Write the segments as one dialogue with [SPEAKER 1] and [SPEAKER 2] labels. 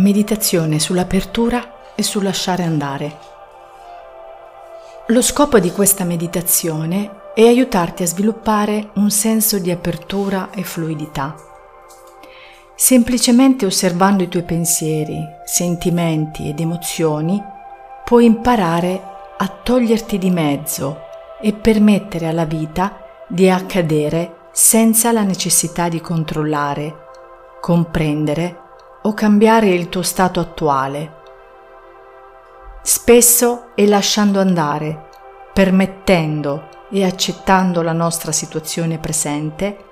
[SPEAKER 1] Meditazione sull'apertura e sul lasciare andare. Lo scopo di questa meditazione è aiutarti a sviluppare un senso di apertura e fluidità. Semplicemente osservando i tuoi pensieri, sentimenti ed emozioni, puoi imparare a toglierti di mezzo e permettere alla vita di accadere senza la necessità di controllare, comprendere o cambiare il tuo stato attuale. Spesso è lasciando andare, permettendo e accettando la nostra situazione presente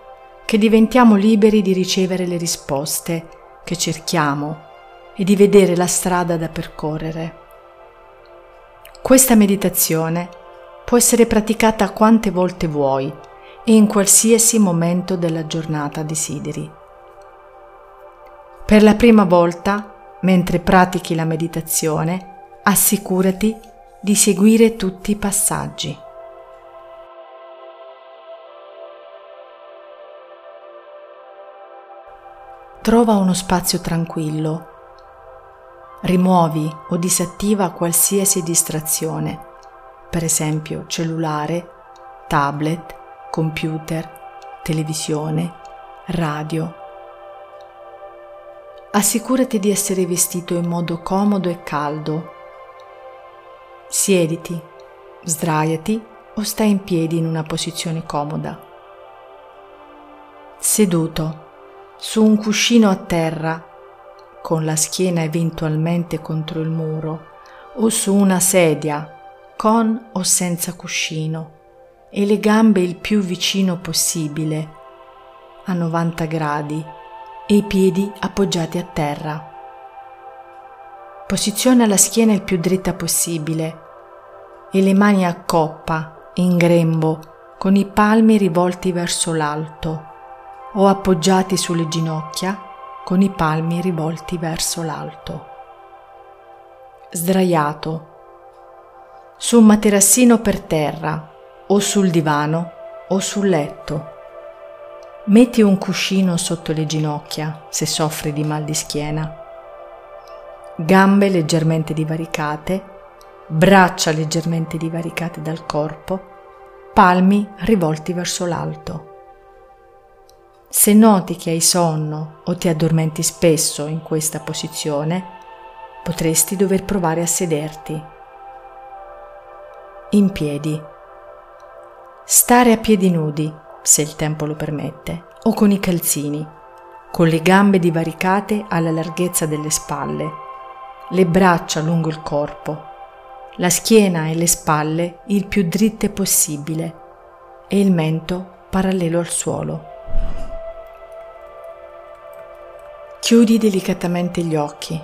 [SPEAKER 1] che diventiamo liberi di ricevere le risposte che cerchiamo e di vedere la strada da percorrere. Questa meditazione può essere praticata quante volte vuoi e in qualsiasi momento della giornata desideri. Per la prima volta, mentre pratichi la meditazione, assicurati di seguire tutti i passaggi. Trova uno spazio tranquillo. Rimuovi o disattiva qualsiasi distrazione, per esempio cellulare, tablet, computer, televisione, radio assicurati di essere vestito in modo comodo e caldo. Siediti, sdraiati o stai in piedi in una posizione comoda. Seduto su un cuscino a terra, con la schiena eventualmente contro il muro, o su una sedia, con o senza cuscino, e le gambe il più vicino possibile, a 90 gradi e i piedi appoggiati a terra. Posiziona la schiena il più dritta possibile e le mani a coppa, in grembo, con i palmi rivolti verso l'alto o appoggiati sulle ginocchia con i palmi rivolti verso l'alto. Sdraiato su un materassino per terra o sul divano o sul letto Metti un cuscino sotto le ginocchia se soffri di mal di schiena. Gambe leggermente divaricate, braccia leggermente divaricate dal corpo, palmi rivolti verso l'alto. Se noti che hai sonno o ti addormenti spesso in questa posizione, potresti dover provare a sederti. In piedi. Stare a piedi nudi se il tempo lo permette, o con i calzini, con le gambe divaricate alla larghezza delle spalle, le braccia lungo il corpo, la schiena e le spalle il più dritte possibile e il mento parallelo al suolo. Chiudi delicatamente gli occhi.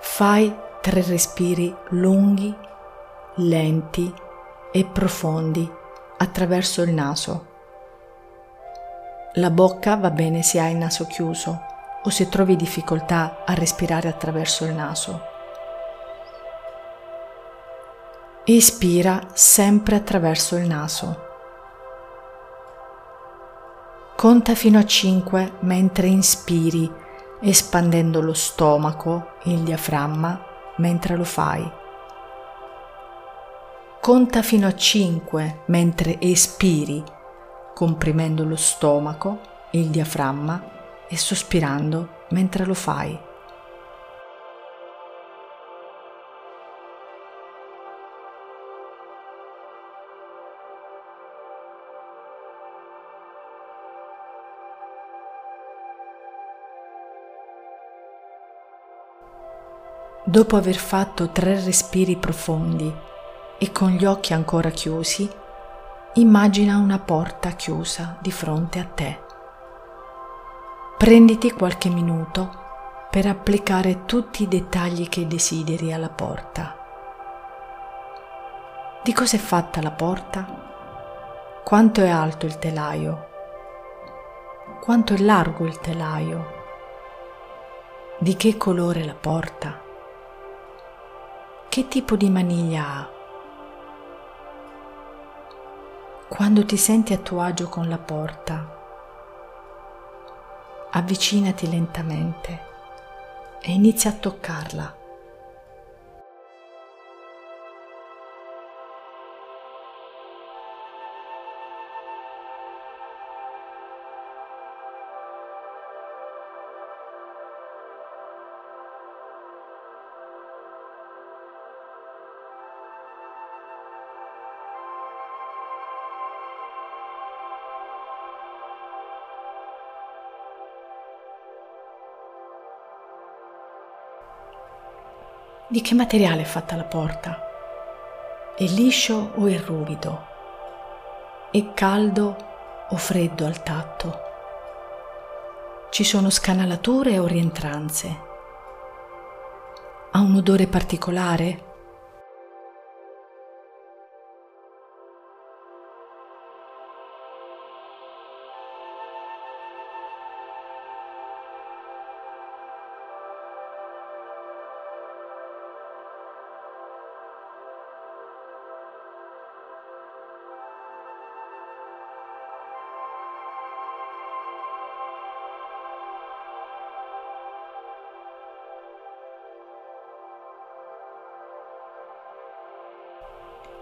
[SPEAKER 1] Fai tre respiri lunghi, lenti e profondi attraverso il naso. La bocca va bene se hai il naso chiuso o se trovi difficoltà a respirare attraverso il naso. Espira sempre attraverso il naso. Conta fino a 5 mentre inspiri, espandendo lo stomaco, il diaframma, mentre lo fai. Conta fino a 5 mentre espiri, comprimendo lo stomaco, il diaframma e sospirando mentre lo fai. Dopo aver fatto tre respiri profondi, e con gli occhi ancora chiusi, immagina una porta chiusa di fronte a te. Prenditi qualche minuto per applicare tutti i dettagli che desideri alla porta. Di cosa è fatta la porta? Quanto è alto il telaio? Quanto è largo il telaio? Di che colore la porta? Che tipo di maniglia ha? Quando ti senti a tuo agio con la porta. avvicinati lentamente e inizia a toccarla. Di che materiale è fatta la porta? È liscio o è ruvido? È caldo o freddo al tatto? Ci sono scanalature o rientranze? Ha un odore particolare?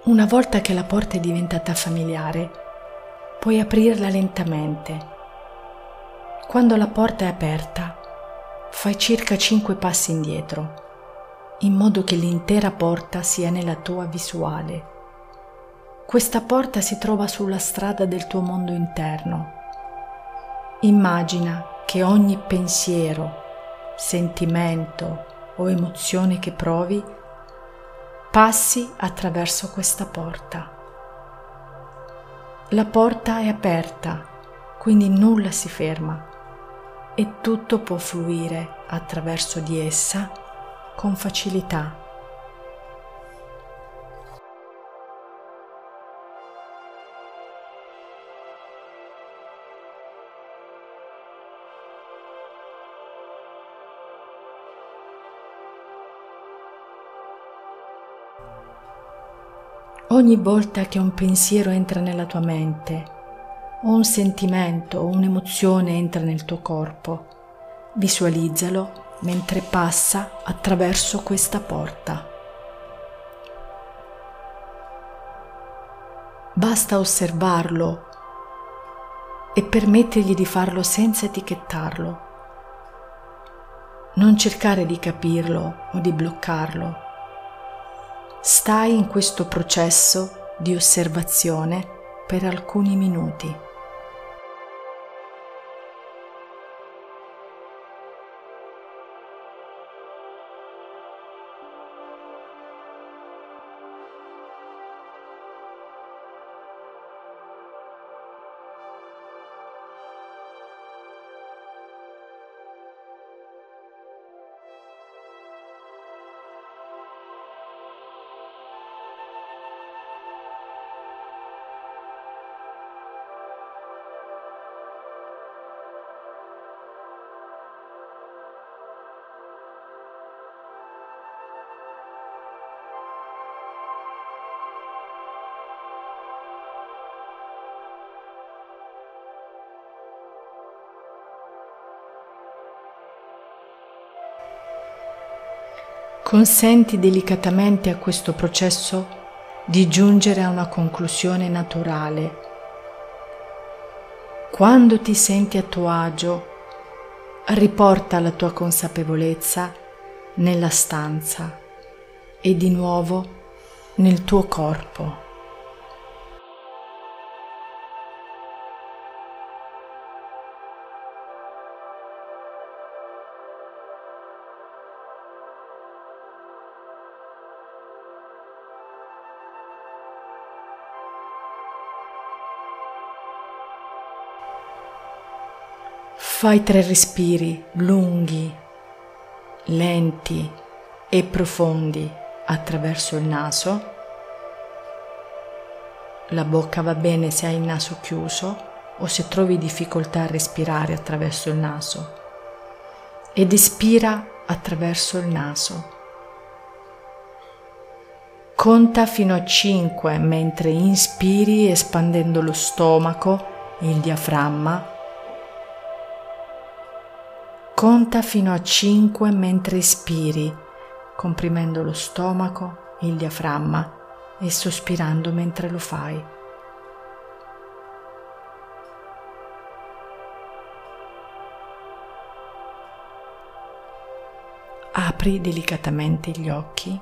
[SPEAKER 1] Una volta che la porta è diventata familiare, puoi aprirla lentamente. Quando la porta è aperta, fai circa 5 passi indietro, in modo che l'intera porta sia nella tua visuale. Questa porta si trova sulla strada del tuo mondo interno. Immagina che ogni pensiero, sentimento o emozione che provi passi attraverso questa porta. La porta è aperta, quindi nulla si ferma e tutto può fluire attraverso di essa con facilità. Ogni volta che un pensiero entra nella tua mente, o un sentimento o un'emozione entra nel tuo corpo, visualizzalo mentre passa attraverso questa porta. Basta osservarlo e permettergli di farlo senza etichettarlo. Non cercare di capirlo o di bloccarlo Stai in questo processo di osservazione per alcuni minuti. Consenti delicatamente a questo processo di giungere a una conclusione naturale. Quando ti senti a tuo agio, riporta la tua consapevolezza nella stanza e di nuovo nel tuo corpo. Fai tre respiri lunghi, lenti e profondi attraverso il naso. La bocca va bene se hai il naso chiuso o se trovi difficoltà a respirare attraverso il naso. Ed espira attraverso il naso. Conta fino a 5 mentre inspiri espandendo lo stomaco, il diaframma Conta fino a 5 mentre ispiri, comprimendo lo stomaco, il diaframma e sospirando mentre lo fai. Apri delicatamente gli occhi.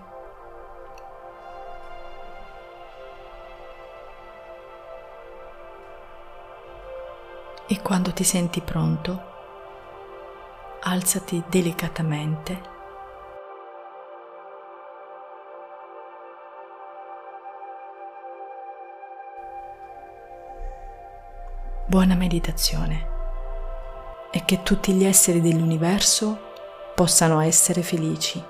[SPEAKER 1] E quando ti senti pronto, alzati delicatamente. Buona meditazione e che tutti gli esseri dell'universo possano essere felici.